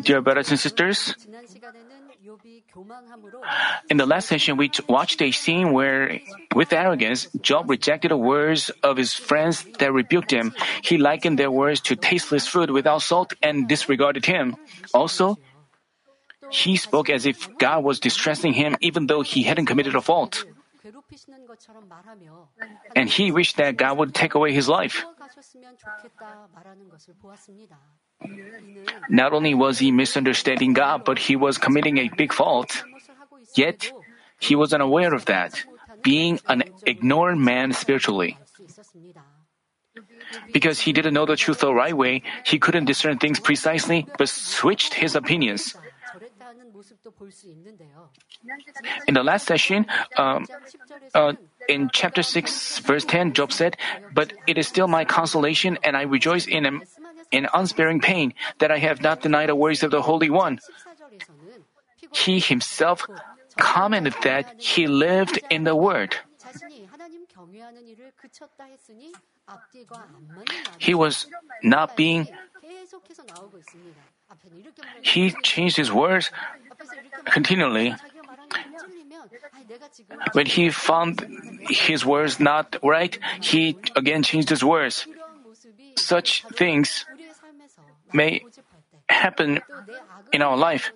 Dear brothers and sisters, in the last session, we watched a scene where, with arrogance, Job rejected the words of his friends that rebuked him. He likened their words to tasteless food without salt and disregarded him. Also, he spoke as if God was distressing him even though he hadn't committed a fault. And he wished that God would take away his life. Not only was he misunderstanding God, but he was committing a big fault. Yet, he was unaware of that, being an ignorant man spiritually. Because he didn't know the truth the right way, he couldn't discern things precisely, but switched his opinions. In the last session, um, uh, in chapter 6, verse 10, Job said, But it is still my consolation, and I rejoice in, in unsparing pain, that I have not denied the words of the Holy One. He himself commented that he lived in the Word. He was not being he changed his words continually. When he found his words not right, he again changed his words. Such things may happen in our life.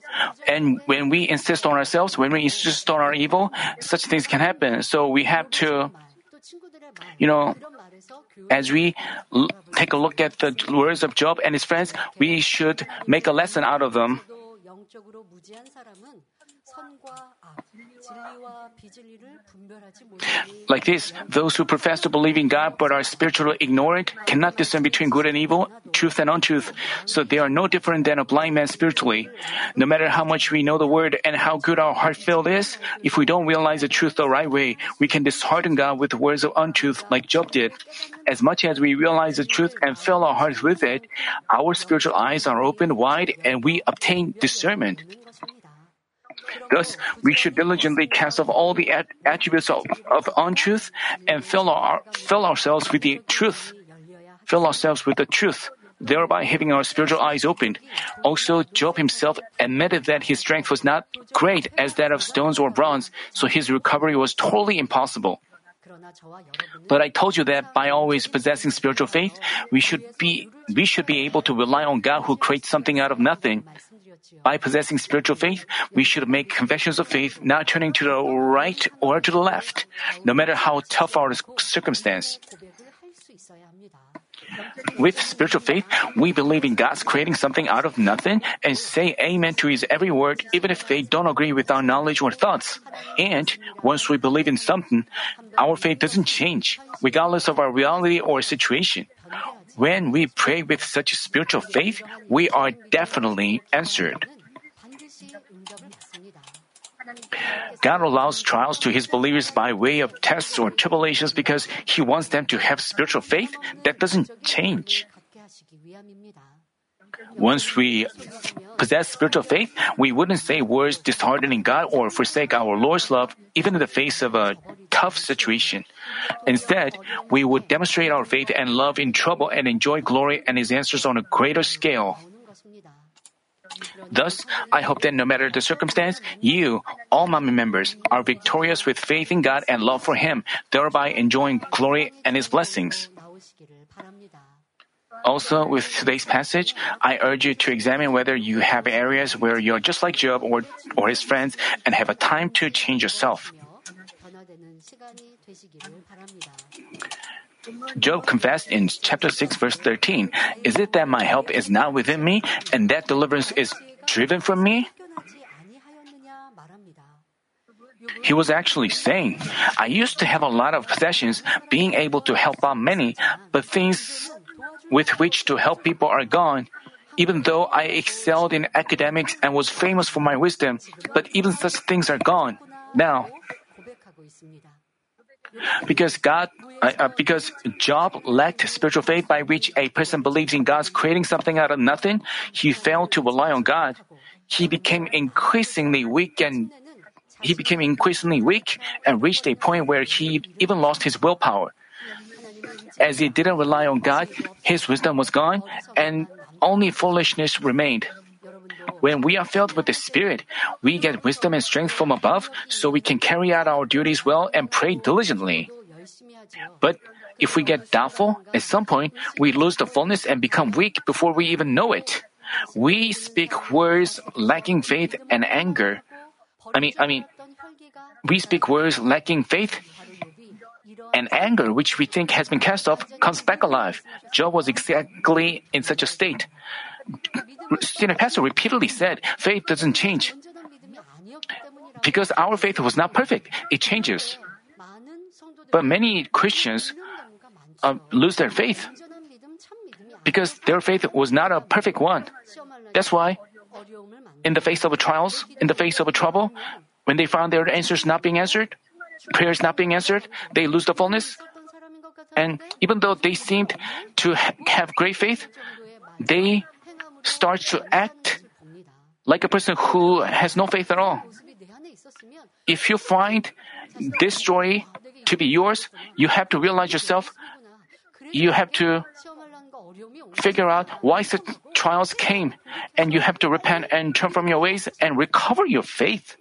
And when we insist on ourselves, when we insist on our evil, such things can happen. So we have to, you know, as we l- take a look at the words of Job and his friends, we should make a lesson out of them. Like this, those who profess to believe in God but are spiritually ignorant cannot discern between good and evil, truth and untruth. So they are no different than a blind man spiritually. No matter how much we know the word and how good our heart filled is, if we don't realize the truth the right way, we can dishearten God with words of untruth like Job did. As much as we realize the truth and fill our hearts with it, our spiritual eyes are opened wide and we obtain discernment. Thus, we should diligently cast off all the attributes of, of untruth and fill, our, fill ourselves with the truth. Fill ourselves with the truth, thereby having our spiritual eyes opened. Also, Job himself admitted that his strength was not great as that of stones or bronze, so his recovery was totally impossible. But I told you that by always possessing spiritual faith, we should be we should be able to rely on God who creates something out of nothing. By possessing spiritual faith, we should make confessions of faith, not turning to the right or to the left, no matter how tough our circumstance. With spiritual faith, we believe in God's creating something out of nothing and say amen to His every word, even if they don't agree with our knowledge or thoughts. And once we believe in something, our faith doesn't change, regardless of our reality or situation. When we pray with such spiritual faith, we are definitely answered. God allows trials to his believers by way of tests or tribulations because he wants them to have spiritual faith that doesn't change. Once we possess spiritual faith, we wouldn't say words disheartening God or forsake our Lord's love even in the face of a tough situation. Instead, we would demonstrate our faith and love in trouble and enjoy glory and His answers on a greater scale. Thus, I hope that no matter the circumstance, you, all Manmin members, are victorious with faith in God and love for Him, thereby enjoying glory and His blessings. Also, with today's passage, I urge you to examine whether you have areas where you're just like Job or, or his friends and have a time to change yourself. Job confessed in chapter 6 verse 13, Is it that my help is not within me and that deliverance is driven from me? He was actually saying, I used to have a lot of possessions, being able to help out many, but things with which to help people are gone. Even though I excelled in academics and was famous for my wisdom, but even such things are gone. Now, because God, uh, uh, because Job lacked spiritual faith by which a person believes in God's creating something out of nothing, he failed to rely on God. He became increasingly weak and he became increasingly weak and reached a point where he even lost his willpower. As he didn't rely on God, his wisdom was gone and only foolishness remained. When we are filled with the Spirit, we get wisdom and strength from above so we can carry out our duties well and pray diligently. But if we get doubtful, at some point, we lose the fullness and become weak before we even know it. We speak words lacking faith and anger. I mean, I mean, we speak words lacking faith and anger, which we think has been cast off, comes back alive. Job was exactly in such a state. Senior pastor repeatedly said, faith doesn't change. Because our faith was not perfect, it changes. But many Christians uh, lose their faith because their faith was not a perfect one. That's why, in the face of trials, in the face of trouble, when they found their answers not being answered, prayers not being answered, they lose the fullness. And even though they seemed to ha- have great faith, they start to act like a person who has no faith at all. If you find this joy to be yours, you have to realize yourself, you have to figure out why such trials came, and you have to repent and turn from your ways and recover your faith.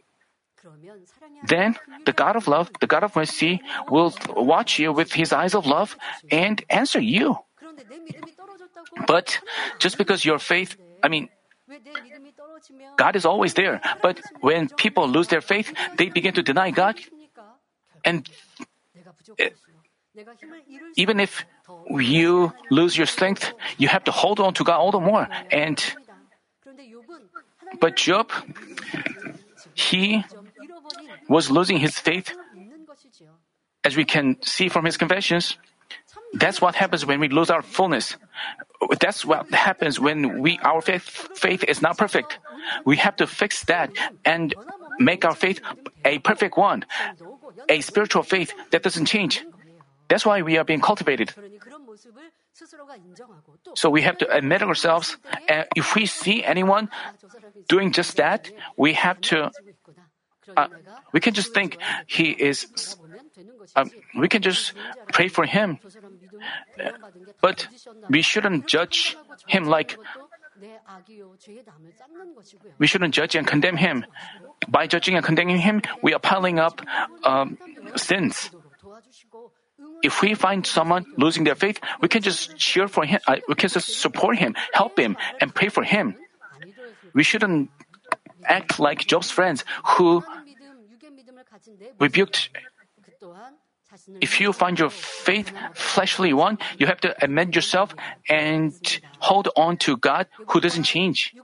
Then the God of love, the God of mercy, will watch you with his eyes of love and answer you. But just because your faith, I mean, God is always there. But when people lose their faith, they begin to deny God. And eh, even if you lose your strength, you have to hold on to God all the more. And but Job, he was losing his faith, as we can see from his confessions. That's what happens when we lose our fullness. That's what happens when we our faith faith is not perfect. We have to fix that and make our faith a perfect one, a spiritual faith that doesn't change. That's why we are being cultivated. So we have to admit ourselves, and if we see anyone doing just that, we have to. Uh, we can just think he is. Uh, we can just pray for him, but we shouldn't judge him like. We shouldn't judge and condemn him. By judging and condemning him, we are piling up um, sins if we find someone losing their faith, we can just cheer for him, uh, we can just support him, help him, and pray for him. We shouldn't act like Job's friends who rebuked. If you find your faith fleshly one, you have to amend yourself and hold on to God who doesn't change.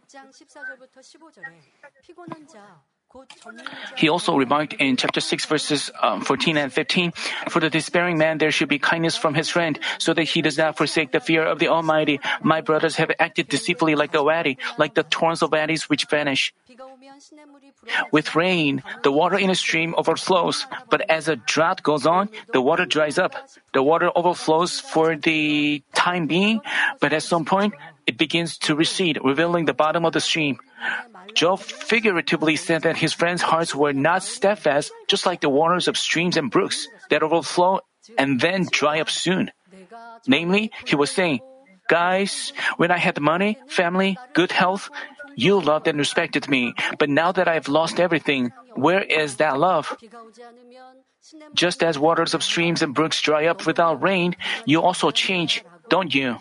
He also remarked in chapter 6 verses um, 14 and 15, For the despairing man there should be kindness from his friend, so that he does not forsake the fear of the Almighty. My brothers have acted deceitfully like the wadi, like the torrents of wadis which vanish. With rain, the water in a stream overflows, but as a drought goes on, the water dries up. The water overflows for the time being, but at some point, it begins to recede, revealing the bottom of the stream. Job figuratively said that his friends' hearts were not steadfast, just like the waters of streams and brooks that overflow and then dry up soon. Namely, he was saying, Guys, when I had money, family, good health, you loved and respected me. But now that I've lost everything, where is that love? Just as waters of streams and brooks dry up without rain, you also change, don't you?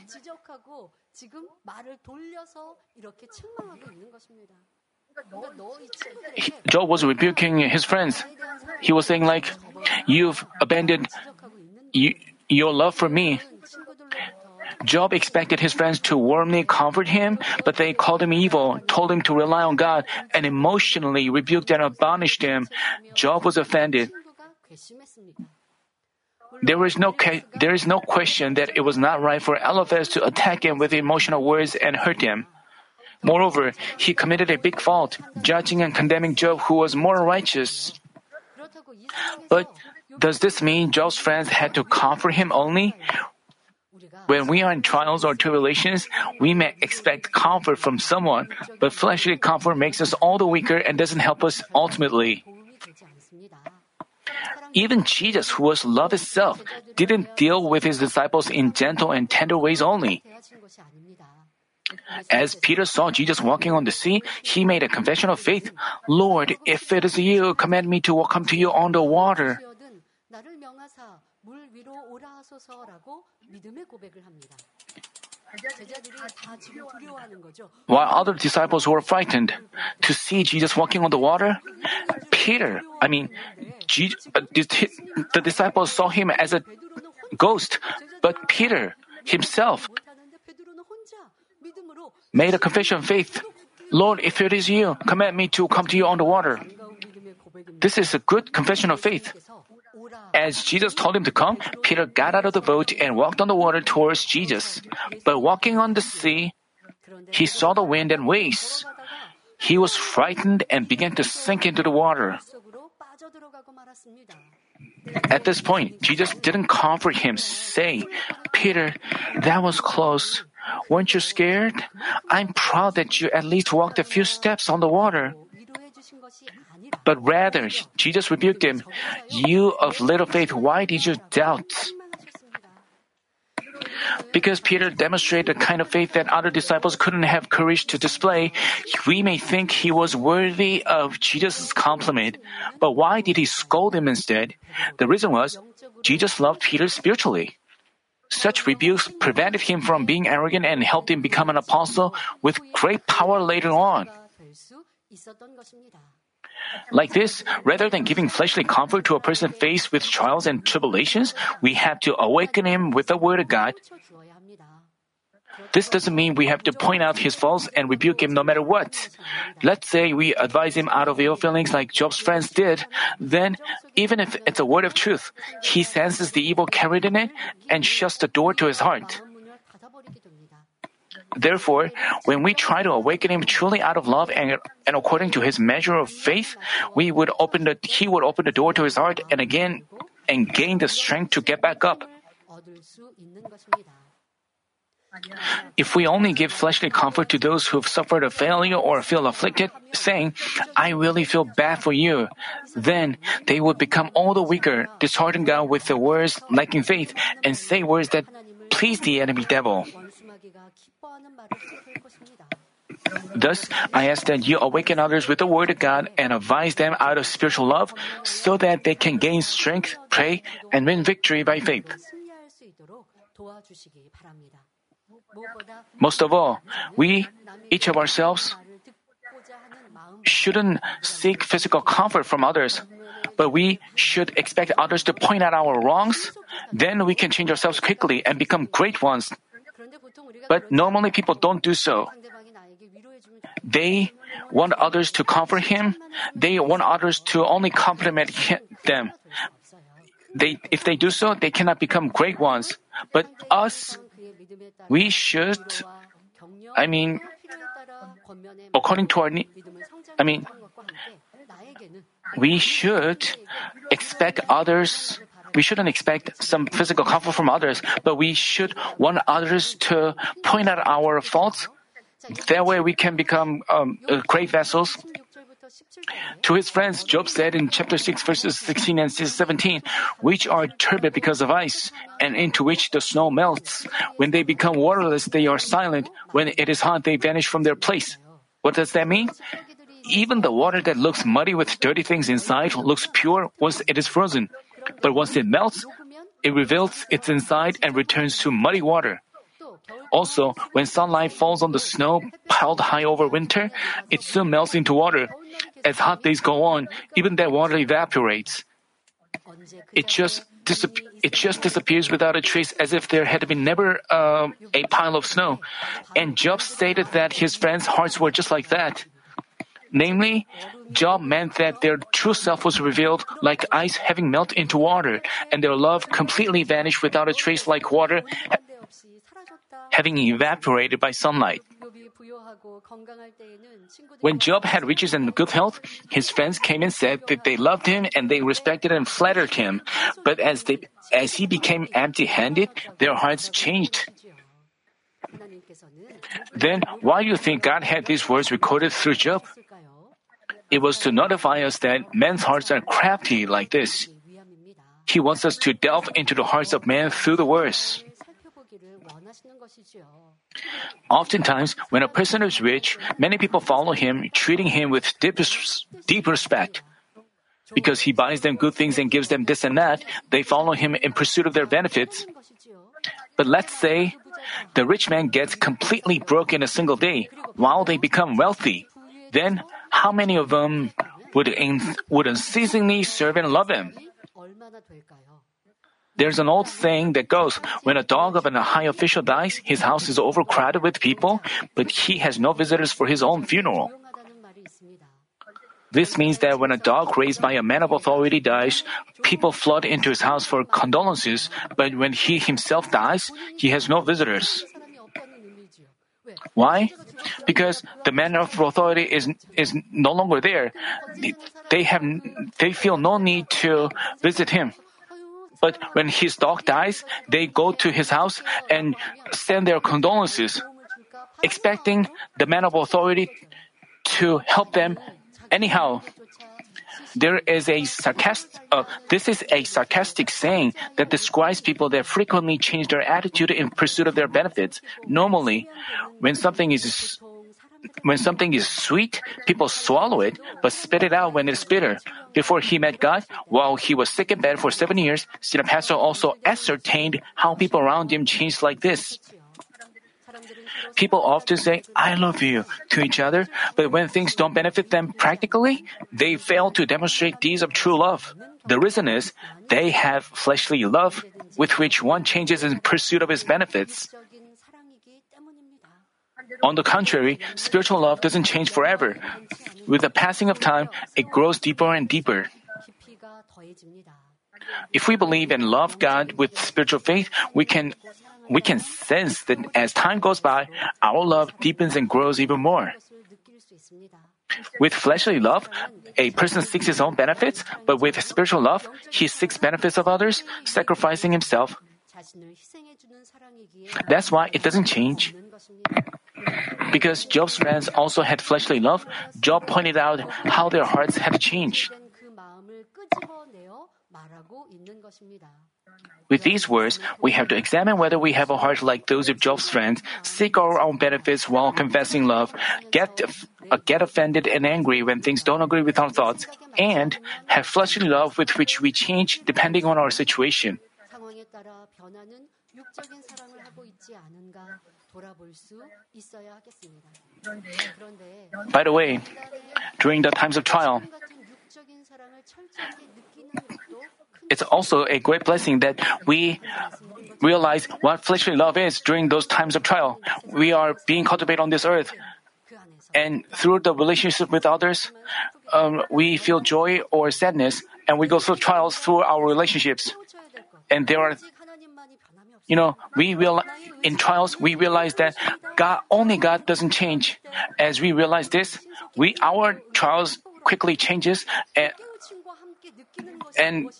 Job was rebuking his friends. He was saying like, "You've abandoned you, your love for me." Job expected his friends to warmly comfort him, but they called him evil, told him to rely on God, and emotionally rebuked and admonished him. Job was offended. There is no there is no question that it was not right for Eliphaz to attack him with emotional words and hurt him. Moreover, he committed a big fault, judging and condemning Job, who was more righteous. But does this mean Job's friends had to comfort him only? When we are in trials or tribulations, we may expect comfort from someone, but fleshly comfort makes us all the weaker and doesn't help us ultimately. Even Jesus, who was love itself, didn't deal with his disciples in gentle and tender ways only. As Peter saw Jesus walking on the sea, he made a confession of faith. Lord, if it is you, command me to come to you on the water. 뛰어든 나를 명하사 물 위로 오라 하소서라고 믿음의 고백을 합니다. 제자들이 다 지금 두려워하는 거죠. While other disciples were frightened to see Jesus walking on the water, Peter, I mean, Je- uh, the the disciples saw him as a 베드로는 ghost, but Peter himself 못하는데 베드로는 혼자 믿음으로 made a confession of faith. Lord, if it is you, command me to come to you on the water. 반가운 믿음의 고백입니다. This is a good confession of faith. As Jesus told him to come, Peter got out of the boat and walked on the water towards Jesus. But walking on the sea, he saw the wind and waves. He was frightened and began to sink into the water. At this point, Jesus didn't comfort him, saying, Peter, that was close. Weren't you scared? I'm proud that you at least walked a few steps on the water. But rather, Jesus rebuked him, You of little faith, why did you doubt? Because Peter demonstrated a kind of faith that other disciples couldn't have courage to display, we may think he was worthy of Jesus' compliment. But why did he scold him instead? The reason was Jesus loved Peter spiritually. Such rebukes prevented him from being arrogant and helped him become an apostle with great power later on. Like this, rather than giving fleshly comfort to a person faced with trials and tribulations, we have to awaken him with the Word of God. This doesn't mean we have to point out his faults and rebuke him no matter what. Let's say we advise him out of ill feelings like Job's friends did, then, even if it's a word of truth, he senses the evil carried in it and shuts the door to his heart. Therefore, when we try to awaken him truly out of love and, and according to his measure of faith, we would open the, he would open the door to his heart and again and gain the strength to get back up. If we only give fleshly comfort to those who've suffered a failure or feel afflicted, saying, I really feel bad for you, then they would become all the weaker, disheartened God with the words lacking faith, and say words that please the enemy devil. Thus, I ask that you awaken others with the Word of God and advise them out of spiritual love so that they can gain strength, pray, and win victory by faith. Most of all, we, each of ourselves, shouldn't seek physical comfort from others, but we should expect others to point out our wrongs. Then we can change ourselves quickly and become great ones but normally people don't do so. They want others to comfort him. They want others to only compliment him, them. They, if they do so, they cannot become great ones. But us, we should, I mean, according to our need, I mean, we should expect others we shouldn't expect some physical comfort from others, but we should want others to point out our faults. That way we can become um, uh, great vessels. To his friends, Job said in chapter 6, verses 16 and 17, which are turbid because of ice, and into which the snow melts. When they become waterless, they are silent. When it is hot, they vanish from their place. What does that mean? Even the water that looks muddy with dirty things inside looks pure once it is frozen. But once it melts, it reveals its inside and returns to muddy water. Also, when sunlight falls on the snow piled high over winter, it soon melts into water. As hot days go on, even that water evaporates. It just it just disappears without a trace, as if there had been never uh, a pile of snow. And Job stated that his friends' hearts were just like that. Namely, Job meant that their true self was revealed like ice having melted into water, and their love completely vanished without a trace like water ha- having evaporated by sunlight. When Job had riches and good health, his friends came and said that they loved him and they respected and flattered him. But as, they, as he became empty handed, their hearts changed. Then why do you think God had these words recorded through Job? It was to notify us that men's hearts are crafty like this. He wants us to delve into the hearts of men through the words. Oftentimes, when a person is rich, many people follow him, treating him with deep, deep respect. Because he buys them good things and gives them this and that, they follow him in pursuit of their benefits. But let's say the rich man gets completely broke in a single day while they become wealthy. Then how many of them would, in, would unceasingly serve and love Him? There's an old saying that goes, when a dog of a high official dies, his house is overcrowded with people, but he has no visitors for his own funeral. This means that when a dog raised by a man of authority dies, people flood into his house for condolences, but when he himself dies, he has no visitors. Why? Because the man of authority is is no longer there. They have they feel no need to visit him. But when his dog dies, they go to his house and send their condolences, expecting the man of authority to help them anyhow. There is a sarcastic, uh, this is a sarcastic saying that describes people that frequently change their attitude in pursuit of their benefits. Normally, when something is when something is sweet, people swallow it, but spit it out when it's bitter. Before he met God, while he was sick in bed for seven years, Senior Pastor also ascertained how people around him changed like this. People often say, I love you to each other, but when things don't benefit them practically, they fail to demonstrate deeds of true love. The reason is they have fleshly love with which one changes in pursuit of his benefits. On the contrary, spiritual love doesn't change forever. With the passing of time, it grows deeper and deeper. If we believe and love God with spiritual faith, we can we can sense that as time goes by, our love deepens and grows even more. With fleshly love, a person seeks his own benefits, but with spiritual love, he seeks benefits of others, sacrificing himself. That's why it doesn't change. Because Job's friends also had fleshly love, Job pointed out how their hearts had changed. With these words, we have to examine whether we have a heart like those of Job's friends, seek our own benefits while confessing love, get, uh, get offended and angry when things don't agree with our thoughts, and have fleshly love with which we change depending on our situation. By the way, during the times of trial, it's also a great blessing that we realize what fleshly love is during those times of trial. We are being cultivated on this earth. And through the relationship with others, um, we feel joy or sadness, and we go through trials through our relationships. And there are, you know, we will in trials we realize that God only God doesn't change. As we realize this, we our trials quickly changes, and and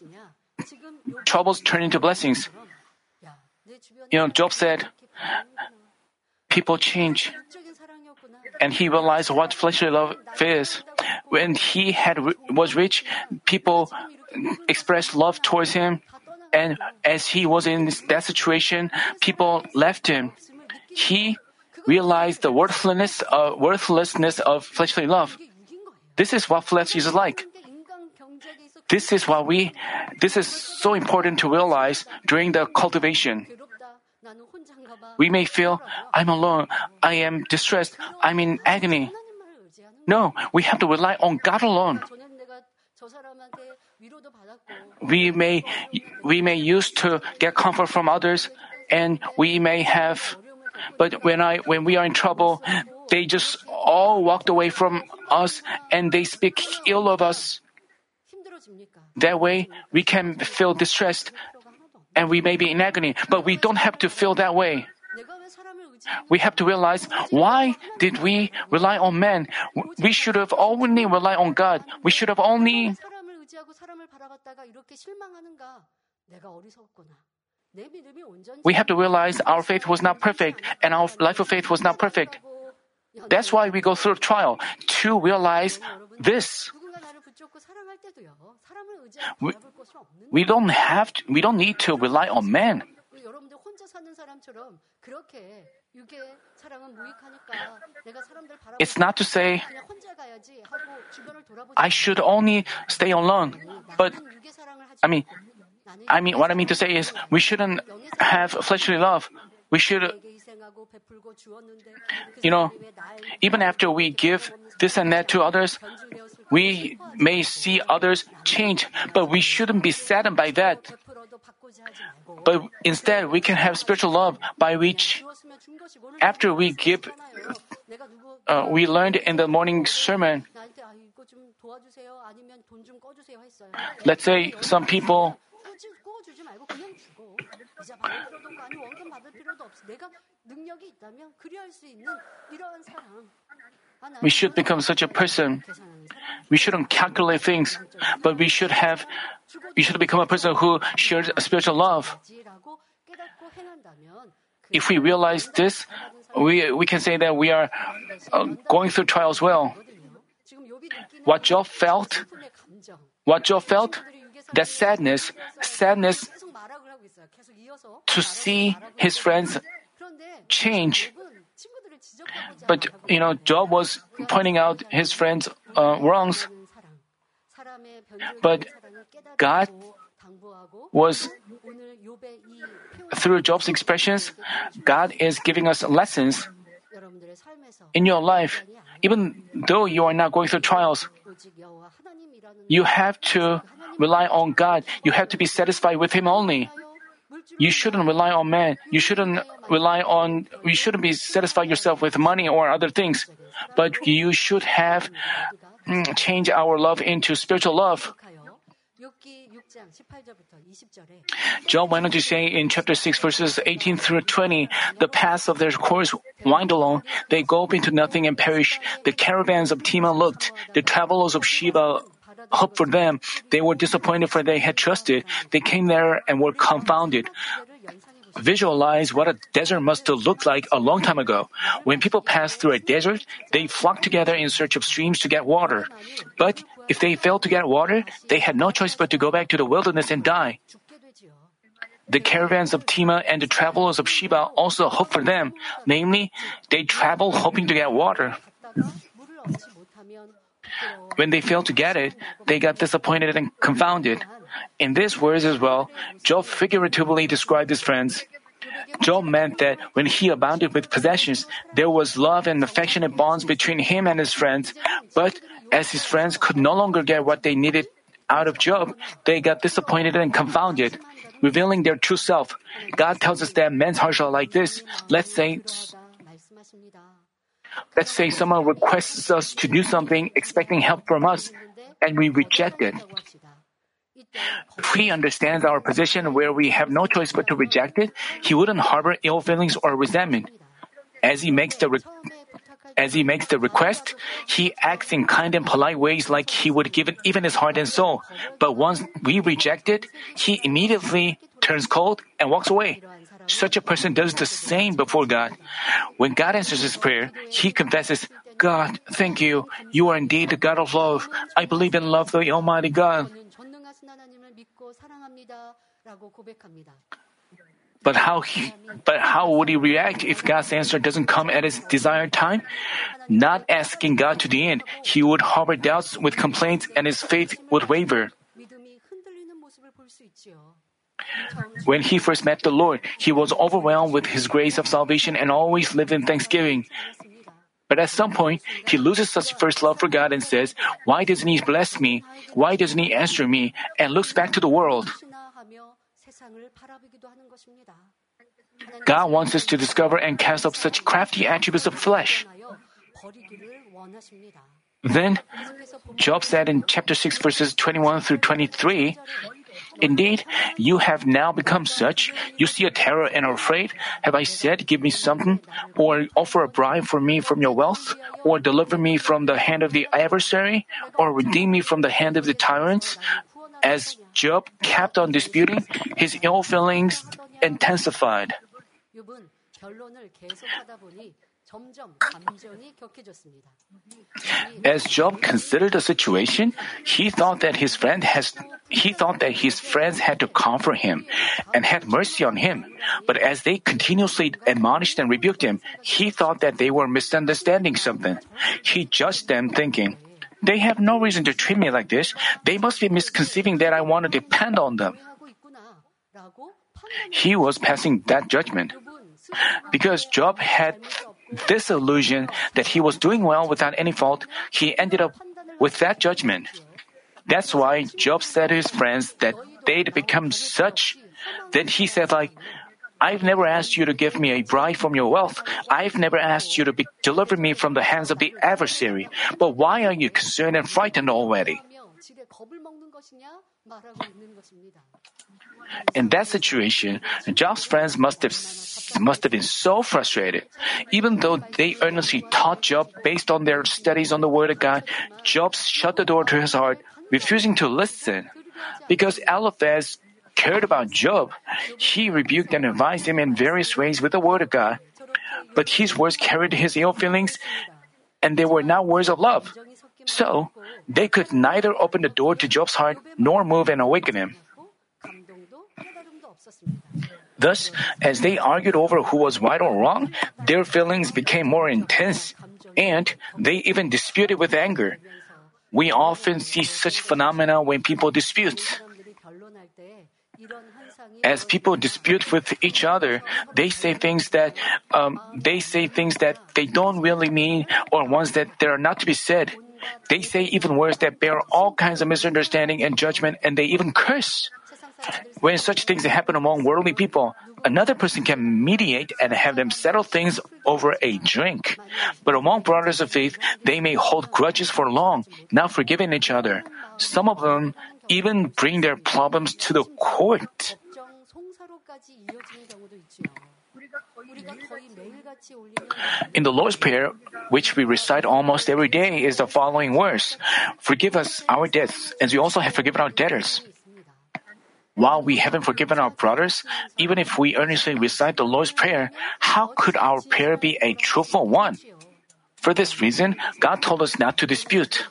troubles turn into blessings. You know, Job said, people change and he realized what fleshly love is. When he had was rich, people expressed love towards him, and as he was in that situation, people left him. He realized the worthlessness, uh, worthlessness of fleshly love. This is what flesh is like. This is what we, this is so important to realize during the cultivation. We may feel, I'm alone, I am distressed, I'm in agony. No, we have to rely on God alone. We may, we may use to get comfort from others, and we may have, but when I, when we are in trouble, they just all walked away from us and they speak ill of us. That way, we can feel distressed and we may be in agony, but we don't have to feel that way. We have to realize why did we rely on men? We should have only relied on God. We should have only we have to realize our faith was not perfect and our life of faith was not perfect. That's why we go through trial to realize this. We, we don't have to, we don't need to rely on men. It's not to say I should only stay alone, but I mean, I mean, what I mean to say is we shouldn't have fleshly love we should, you know, even after we give this and that to others, we may see others change, but we shouldn't be saddened by that. But instead, we can have spiritual love by which, after we give, uh, we learned in the morning sermon. Let's say some people we should become such a person. We shouldn't calculate things, but we should have, we should become a person who shares spiritual love. If we realize this, we, we can say that we are uh, going through trials well. What Job felt, what Job felt that sadness, sadness to see his friends change. But you know, Job was pointing out his friends' uh, wrongs. But God was through Job's expressions, God is giving us lessons in your life. Even though you are not going through trials, you have to rely on God. You have to be satisfied with Him only. You shouldn't rely on man. You shouldn't rely on, you shouldn't be satisfied yourself with money or other things. But you should have mm, change our love into spiritual love. Job went on to say in chapter 6, verses 18 through 20 The paths of their course wind along, they go up into nothing and perish. The caravans of Timon looked, the travelers of Sheba hope for them. They were disappointed for they had trusted. They came there and were confounded. Visualize what a desert must have looked like a long time ago. When people passed through a desert, they flocked together in search of streams to get water. But if they failed to get water, they had no choice but to go back to the wilderness and die. The caravans of Tema and the travelers of Sheba also hope for them. Namely, they travel hoping to get water. When they failed to get it, they got disappointed and confounded. In these words as well, Job figuratively described his friends. Job meant that when he abounded with possessions, there was love and affectionate bonds between him and his friends. But as his friends could no longer get what they needed out of Job, they got disappointed and confounded, revealing their true self. God tells us that men's hearts are like this. Let's say, Let's say someone requests us to do something expecting help from us and we reject it. If he understands our position where we have no choice but to reject it, he wouldn't harbor ill feelings or resentment. As he makes the re- as he makes the request, he acts in kind and polite ways like he would give it even his heart and soul. But once we reject it, he immediately turns cold and walks away. Such a person does the same before God. When God answers his prayer, he confesses, God, thank you. You are indeed the God of love. I believe in love the Almighty God. But how he, but how would he react if God's answer doesn't come at his desired time? Not asking God to the end, he would harbor doubts with complaints and his faith would waver. When he first met the Lord, he was overwhelmed with his grace of salvation and always lived in thanksgiving. But at some point, he loses such first love for God and says, Why doesn't he bless me? Why doesn't he answer me? and looks back to the world. God wants us to discover and cast off such crafty attributes of flesh. Then, Job said in chapter 6, verses 21 through 23, Indeed, you have now become such. You see a terror and are afraid. Have I said, Give me something? Or offer a bribe for me from your wealth? Or deliver me from the hand of the adversary? Or redeem me from the hand of the tyrants? As Job kept on disputing, his ill feelings intensified. As Job considered the situation, he thought that his friend has he thought that his friends had to comfort him and had mercy on him. But as they continuously admonished and rebuked him, he thought that they were misunderstanding something. He judged them thinking, they have no reason to treat me like this. They must be misconceiving that I want to depend on them. He was passing that judgment. Because Job had this illusion that he was doing well without any fault, he ended up with that judgment. That's why Job said to his friends that they'd become such. Then he said like, I've never asked you to give me a bribe from your wealth. I've never asked you to be, deliver me from the hands of the adversary. But why are you concerned and frightened already? In that situation, Job's friends must have must have been so frustrated. Even though they earnestly taught Job based on their studies on the Word of God, Job shut the door to his heart, refusing to listen. Because Eliphaz cared about Job, he rebuked and advised him in various ways with the Word of God. But his words carried his ill feelings, and they were not words of love. So, they could neither open the door to Job's heart nor move and awaken him. Thus, as they argued over who was right or wrong, their feelings became more intense, and they even disputed with anger. We often see such phenomena when people dispute. As people dispute with each other, they say things that um, they say things that they don't really mean, or ones that they are not to be said. They say even words that bear all kinds of misunderstanding and judgment, and they even curse. When such things happen among worldly people, another person can mediate and have them settle things over a drink. But among brothers of faith, they may hold grudges for long, not forgiving each other. Some of them even bring their problems to the court. In the Lord's Prayer, which we recite almost every day, is the following words Forgive us our debts, as we also have forgiven our debtors. While we haven't forgiven our brothers, even if we earnestly recite the Lord's Prayer, how could our prayer be a truthful one? For this reason, God told us not to dispute.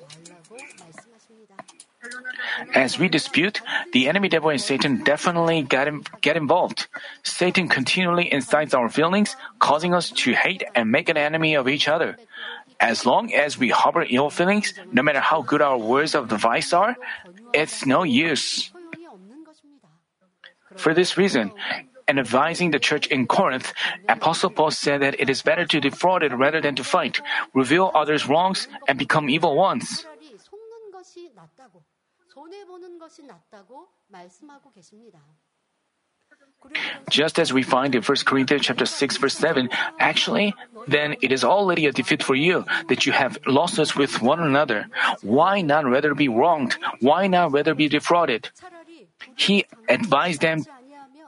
As we dispute, the enemy devil and Satan definitely get, in, get involved. Satan continually incites our feelings, causing us to hate and make an enemy of each other. As long as we harbor ill feelings, no matter how good our words of advice are, it's no use. For this reason, in advising the church in Corinth, Apostle Paul said that it is better to defraud it rather than to fight, reveal others' wrongs, and become evil ones. Just as we find in 1 Corinthians chapter 6 verse 7, actually, then it is already a defeat for you that you have losses with one another. Why not rather be wronged? Why not rather be defrauded? He advised them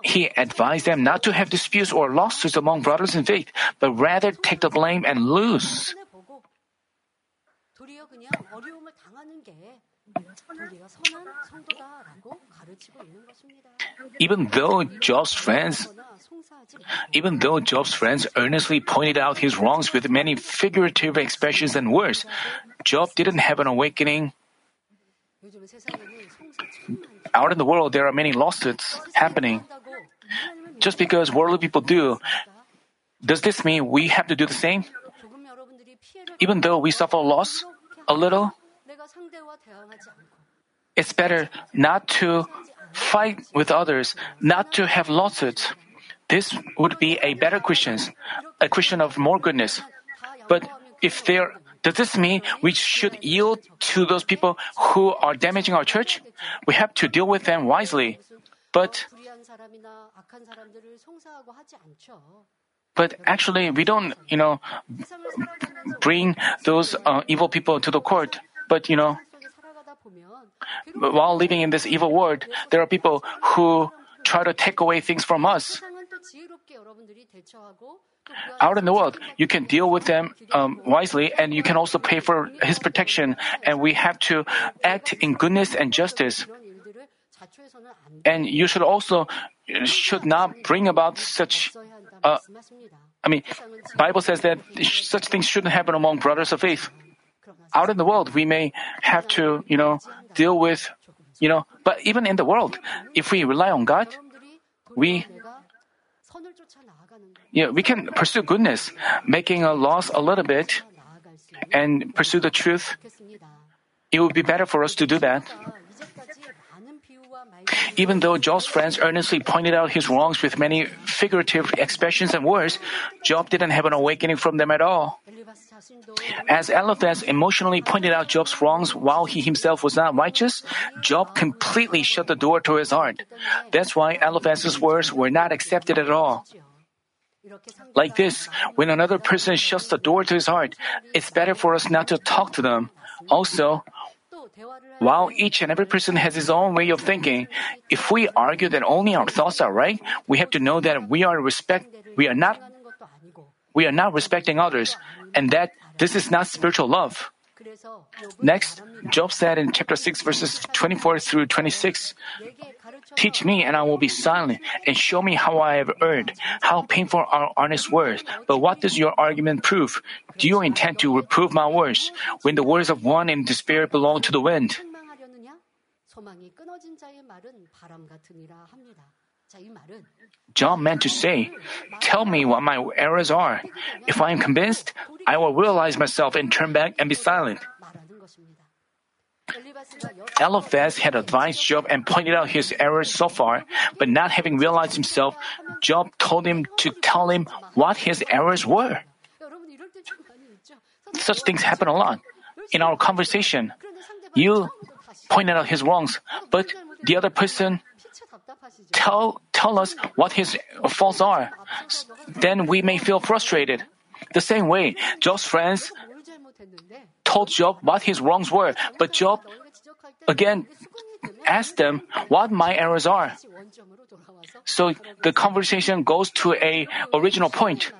he advised them not to have disputes or lawsuits among brothers in faith, but rather take the blame and lose. Even though Job's friends even though Job's friends earnestly pointed out his wrongs with many figurative expressions and words, Job didn't have an awakening. Out in the world, there are many lawsuits happening. Just because worldly people do, does this mean we have to do the same? Even though we suffer loss a little, it's better not to fight with others, not to have lawsuits. This would be a better Christian, a Christian of more goodness. But if there, does this mean we should yield to those people who are damaging our church? We have to deal with them wisely. But but actually, we don't, you know, bring those uh, evil people to the court. But you know, while living in this evil world, there are people who try to take away things from us. Out in the world, you can deal with them um, wisely, and you can also pay for His protection. And we have to act in goodness and justice. And you should also should not bring about such uh, I mean, Bible says that such things shouldn't happen among brothers of faith. Out in the world, we may have to, you know, deal with, you know, but even in the world, if we rely on God, we yeah, we can pursue goodness, making a loss a little bit, and pursue the truth. It would be better for us to do that. Even though Job's friends earnestly pointed out his wrongs with many figurative expressions and words, Job didn't have an awakening from them at all. As Eliphaz emotionally pointed out Job's wrongs while he himself was not righteous, Job completely shut the door to his heart. That's why Eliphaz's words were not accepted at all. Like this, when another person shuts the door to his heart, it's better for us not to talk to them. Also, while each and every person has his own way of thinking, if we argue that only our thoughts are right, we have to know that we are respect we are not we are not respecting others and that this is not spiritual love. Next, Job said in chapter 6 verses 24 through 26, Teach me and I will be silent and show me how I have erred. How painful are honest words. But what does your argument prove? Do you intend to reprove my words when the words of one in despair belong to the wind? Job meant to say, Tell me what my errors are. If I am convinced, I will realize myself and turn back and be silent. Eliphaz had advised Job and pointed out his errors so far, but not having realized himself, Job told him to tell him what his errors were. Such things happen a lot. In our conversation, you pointed out his wrongs, but the other person tell tell us what his faults are. Then we may feel frustrated. The same way, Job's friends told Job what his wrongs were, but Job again asked them what my errors are. So the conversation goes to a original point.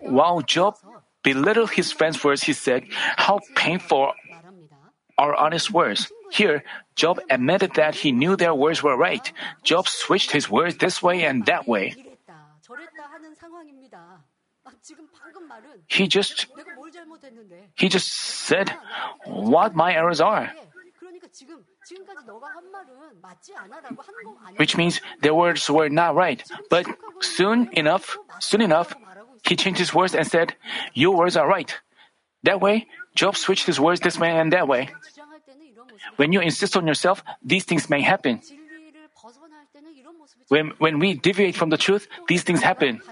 While Job belittled his friend's words, he said, How painful are honest words. Here, Job admitted that he knew their words were right. Job switched his words this way and that way. He just he just said what my errors are. Which means their words were not right. But soon enough, soon enough, he changed his words and said, Your words are right. That way, Job switched his words this way and that way. When you insist on yourself, these things may happen. When, when we deviate from the truth, these things happen.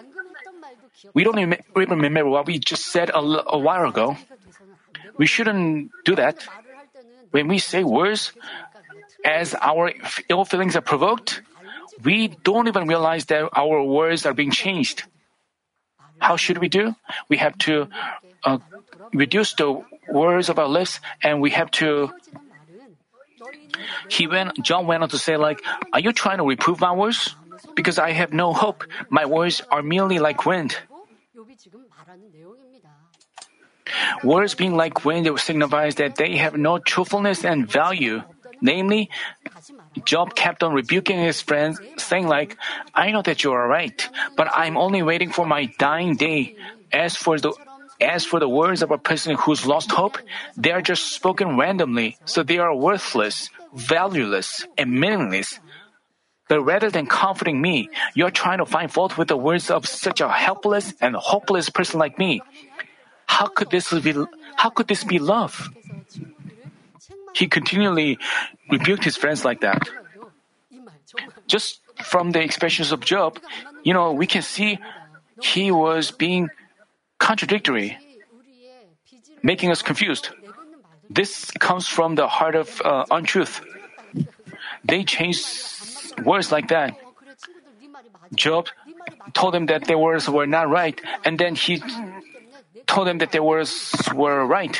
We don't even remember what we just said a, a while ago. We shouldn't do that. When we say words, as our ill feelings are provoked, we don't even realize that our words are being changed. How should we do? We have to uh, reduce the words of our lips and we have to he went Job went on to say like are you trying to reprove my words because I have no hope my words are merely like wind Words being like wind signifies that they have no truthfulness and value. Namely, Job kept on rebuking his friends, saying like, I know that you are right, but I'm only waiting for my dying day. As for the as for the words of a person who's lost hope, they are just spoken randomly, so they are worthless, valueless, and meaningless. But rather than comforting me, you're trying to find fault with the words of such a helpless and hopeless person like me. How could this be, how could this be love? He continually rebuked his friends like that. Just from the expressions of Job, you know, we can see he was being contradictory, making us confused. This comes from the heart of uh, untruth. They changed words like that. Job told them that their words were not right, and then he told them that their words were right.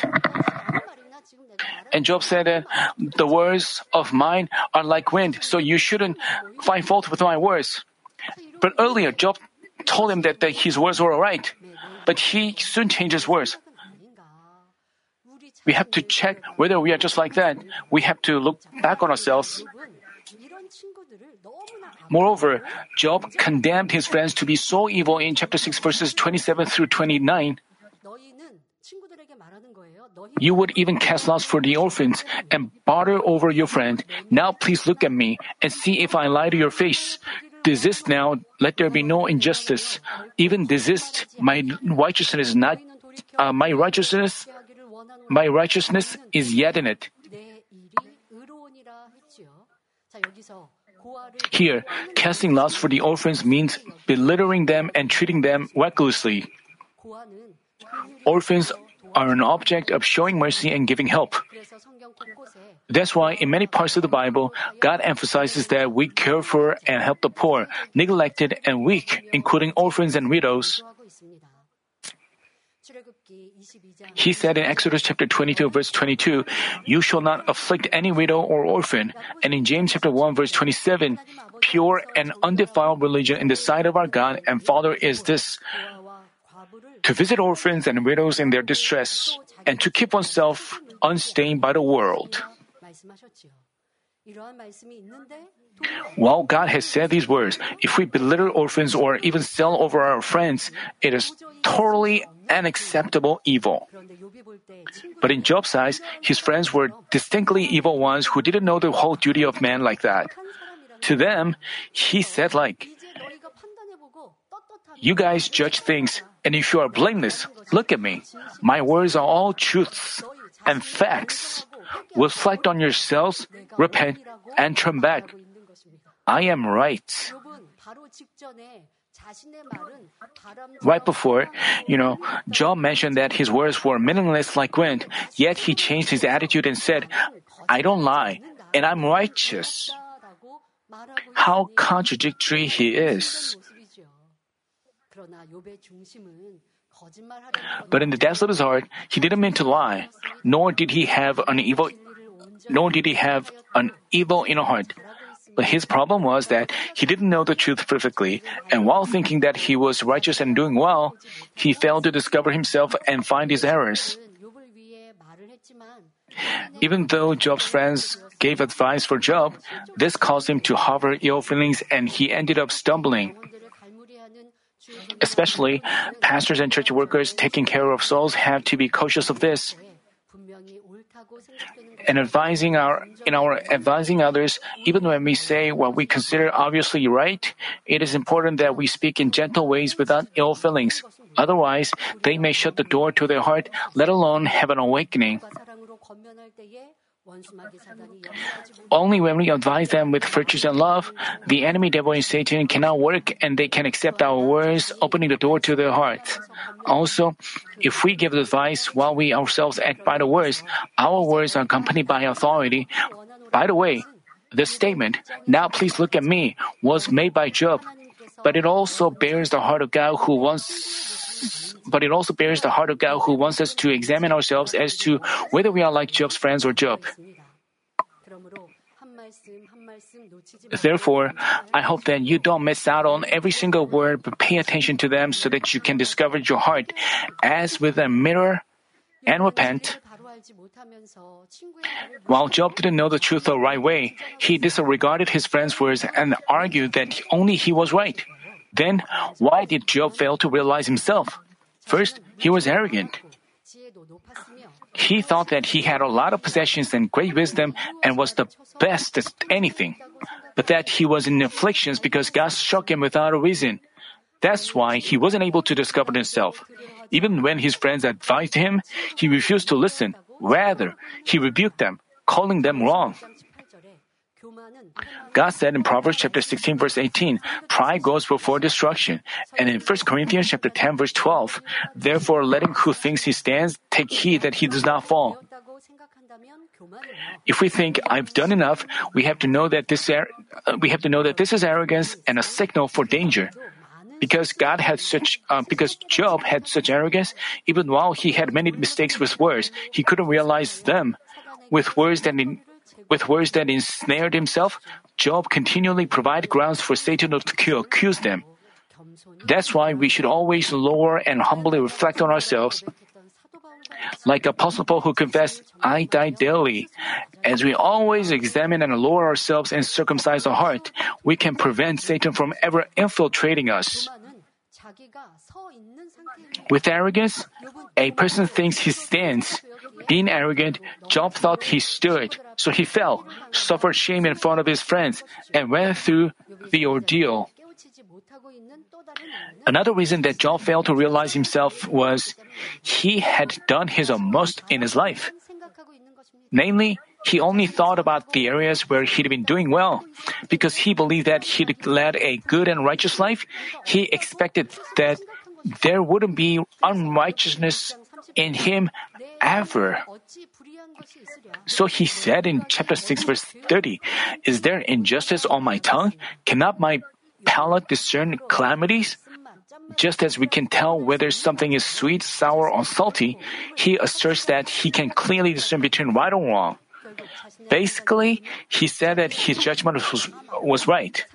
And Job said that the words of mine are like wind, so you shouldn't find fault with my words. But earlier, Job told him that, that his words were right, but he soon changed his words. We have to check whether we are just like that. We have to look back on ourselves. Moreover, Job condemned his friends to be so evil in chapter 6, verses 27 through 29. You would even cast lots for the orphans and barter over your friend. Now please look at me and see if I lie to your face. Desist now, let there be no injustice. Even desist, my righteousness is not uh, my righteousness my righteousness is yet in it. Here, casting lots for the orphans means belittling them and treating them recklessly. Orphans are an object of showing mercy and giving help. That's why in many parts of the Bible, God emphasizes that we care for and help the poor, neglected, and weak, including orphans and widows. He said in Exodus chapter 22 verse 22, you shall not afflict any widow or orphan. And in James chapter 1 verse 27, pure and undefiled religion in the sight of our God and Father is this, to visit orphans and widows in their distress and to keep oneself unstained by the world. While God has said these words, if we belittle orphans or even sell over our friends, it is totally unacceptable evil. But in Job's eyes, his friends were distinctly evil ones who didn't know the whole duty of man like that. To them, he said like, you guys judge things, and if you are blameless, look at me. My words are all truths and facts. Reflect on yourselves, repent, and turn back I am right. Right before, you know, Job mentioned that his words were meaningless like wind, yet he changed his attitude and said, I don't lie, and I'm righteous. How contradictory he is. But in the depths of his heart, he didn't mean to lie, nor did he have an evil, nor did he have an evil inner heart. But his problem was that he didn't know the truth perfectly, and while thinking that he was righteous and doing well, he failed to discover himself and find his errors. Even though Job's friends gave advice for Job, this caused him to harbor ill feelings and he ended up stumbling. Especially, pastors and church workers taking care of souls have to be cautious of this and advising our in our advising others, even when we say what we consider obviously right, it is important that we speak in gentle ways without ill feelings. Otherwise, they may shut the door to their heart, let alone have an awakening. Only when we advise them with virtues and love, the enemy devil and Satan cannot work and they can accept our words, opening the door to their hearts. Also, if we give advice while we ourselves act by the words, our words are accompanied by authority. By the way, this statement, now please look at me, was made by Job, but it also bears the heart of God who wants but it also bears the heart of God who wants us to examine ourselves as to whether we are like Job's friends or Job. Therefore, I hope that you don't miss out on every single word, but pay attention to them so that you can discover your heart as with a mirror and repent. While Job didn't know the truth the right way, he disregarded his friend's words and argued that only he was right. Then, why did Job fail to realize himself? First, he was arrogant. He thought that he had a lot of possessions and great wisdom and was the best at anything, but that he was in afflictions because God struck him without a reason. That's why he wasn't able to discover himself. Even when his friends advised him, he refused to listen. Rather, he rebuked them, calling them wrong. God said in Proverbs chapter 16 verse 18, pride goes before destruction. And in 1 Corinthians chapter 10 verse 12, therefore let him who thinks he stands take heed that he does not fall. If we think I've done enough, we have to know that this er- we have to know that this is arrogance and a signal for danger. Because God had such, uh, because Job had such arrogance, even while he had many mistakes with words, he couldn't realize them. With words that, in, with words that ensnared himself, Job continually provided grounds for Satan to accuse them. That's why we should always lower and humbly reflect on ourselves. Like Apostle Paul who confessed, I die daily. As we always examine and lower ourselves and circumcise our heart, we can prevent Satan from ever infiltrating us. With arrogance, a person thinks he stands, being arrogant, Job thought he stood, so he fell, suffered shame in front of his friends, and went through the ordeal. Another reason that Job failed to realize himself was he had done his utmost in his life. Namely, he only thought about the areas where he'd been doing well. Because he believed that he'd led a good and righteous life, he expected that there wouldn't be unrighteousness in him ever. So he said in chapter 6, verse 30, Is there injustice on my tongue? Cannot my palate discern calamities? Just as we can tell whether something is sweet, sour, or salty, he asserts that he can clearly discern between right and wrong. Basically, he said that his judgment was, was right,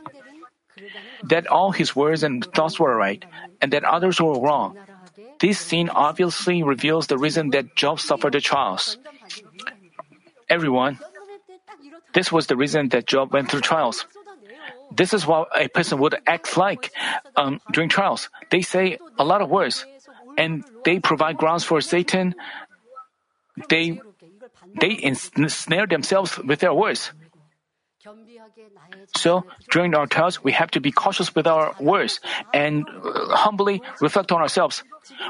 that all his words and thoughts were right, and that others were wrong, this scene obviously reveals the reason that Job suffered the trials. Everyone, this was the reason that Job went through trials. This is what a person would act like um, during trials. They say a lot of words, and they provide grounds for Satan. They they ensnare themselves with their words. So, during our tests, we have to be cautious with our words and uh, humbly reflect on ourselves.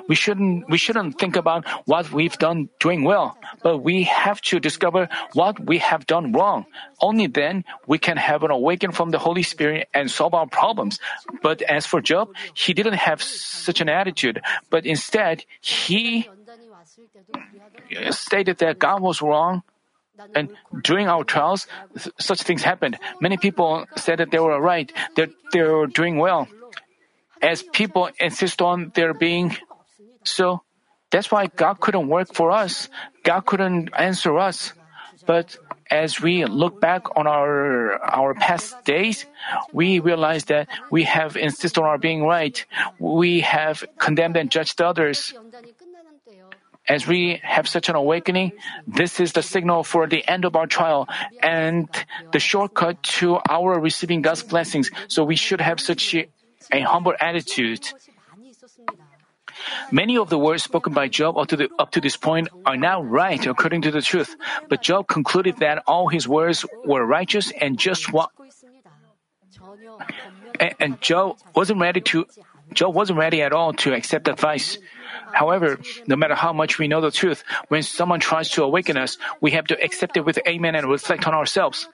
We shouldn't, we shouldn't think about what we've done doing well, but we have to discover what we have done wrong. Only then we can have an awakening from the Holy Spirit and solve our problems. But as for Job, he didn't have such an attitude, but instead he stated that God was wrong and during our trials, such things happened. Many people said that they were right, that they were doing well. As people insist on their being so, that's why God couldn't work for us. God couldn't answer us. But as we look back on our our past days, we realize that we have insisted on our being right. We have condemned and judged others. As we have such an awakening, this is the signal for the end of our trial and the shortcut to our receiving God's blessings. So we should have such a humble attitude. Many of the words spoken by Job up to, the, up to this point are now right according to the truth, but Job concluded that all his words were righteous and just what. And, and Job wasn't ready to Job wasn't ready at all to accept advice. However, no matter how much we know the truth, when someone tries to awaken us, we have to accept it with amen and reflect on ourselves.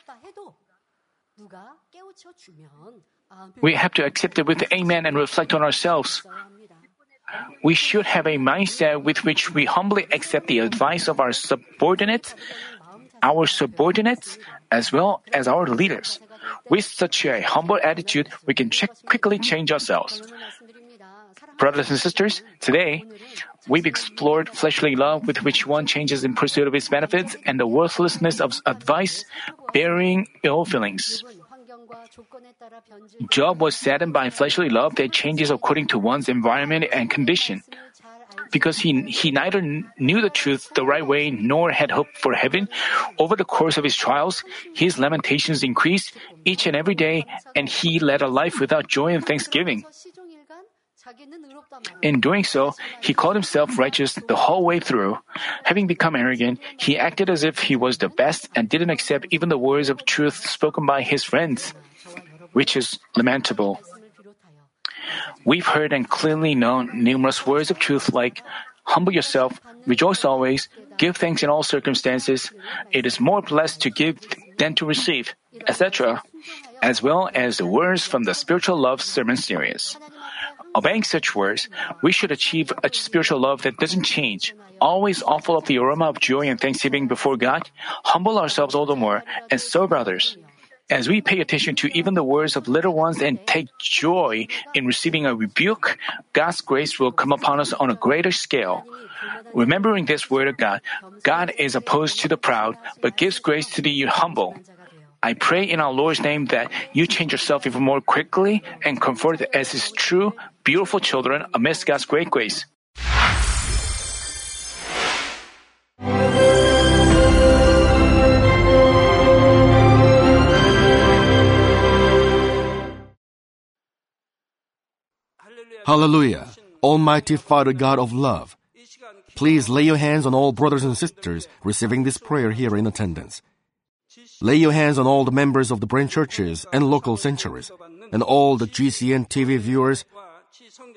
We have to accept it with amen and reflect on ourselves. We should have a mindset with which we humbly accept the advice of our subordinates, our subordinates, as well as our leaders. With such a humble attitude, we can quickly change ourselves. Brothers and sisters, today we've explored fleshly love with which one changes in pursuit of its benefits and the worthlessness of advice, bearing ill feelings. Job was saddened by fleshly love that changes according to one's environment and condition. Because he, he neither knew the truth the right way nor had hope for heaven, over the course of his trials, his lamentations increased each and every day, and he led a life without joy and thanksgiving. In doing so, he called himself righteous the whole way through. Having become arrogant, he acted as if he was the best and didn't accept even the words of truth spoken by his friends, which is lamentable. We've heard and clearly known numerous words of truth like humble yourself, rejoice always, give thanks in all circumstances, it is more blessed to give than to receive, etc., as well as the words from the Spiritual Love Sermon series obeying such words, we should achieve a spiritual love that doesn't change. Always offer up the aroma of joy and thanksgiving before God, humble ourselves all the more, and serve others. As we pay attention to even the words of little ones and take joy in receiving a rebuke, God's grace will come upon us on a greater scale. Remembering this word of God, God is opposed to the proud, but gives grace to the humble. I pray in our Lord's name that you change yourself even more quickly and convert as is true, beautiful children amidst God's great grace. Hallelujah! Almighty Father God of love, please lay your hands on all brothers and sisters receiving this prayer here in attendance. Lay your hands on all the members of the branch churches and local sanctuaries, and all the GCN TV viewers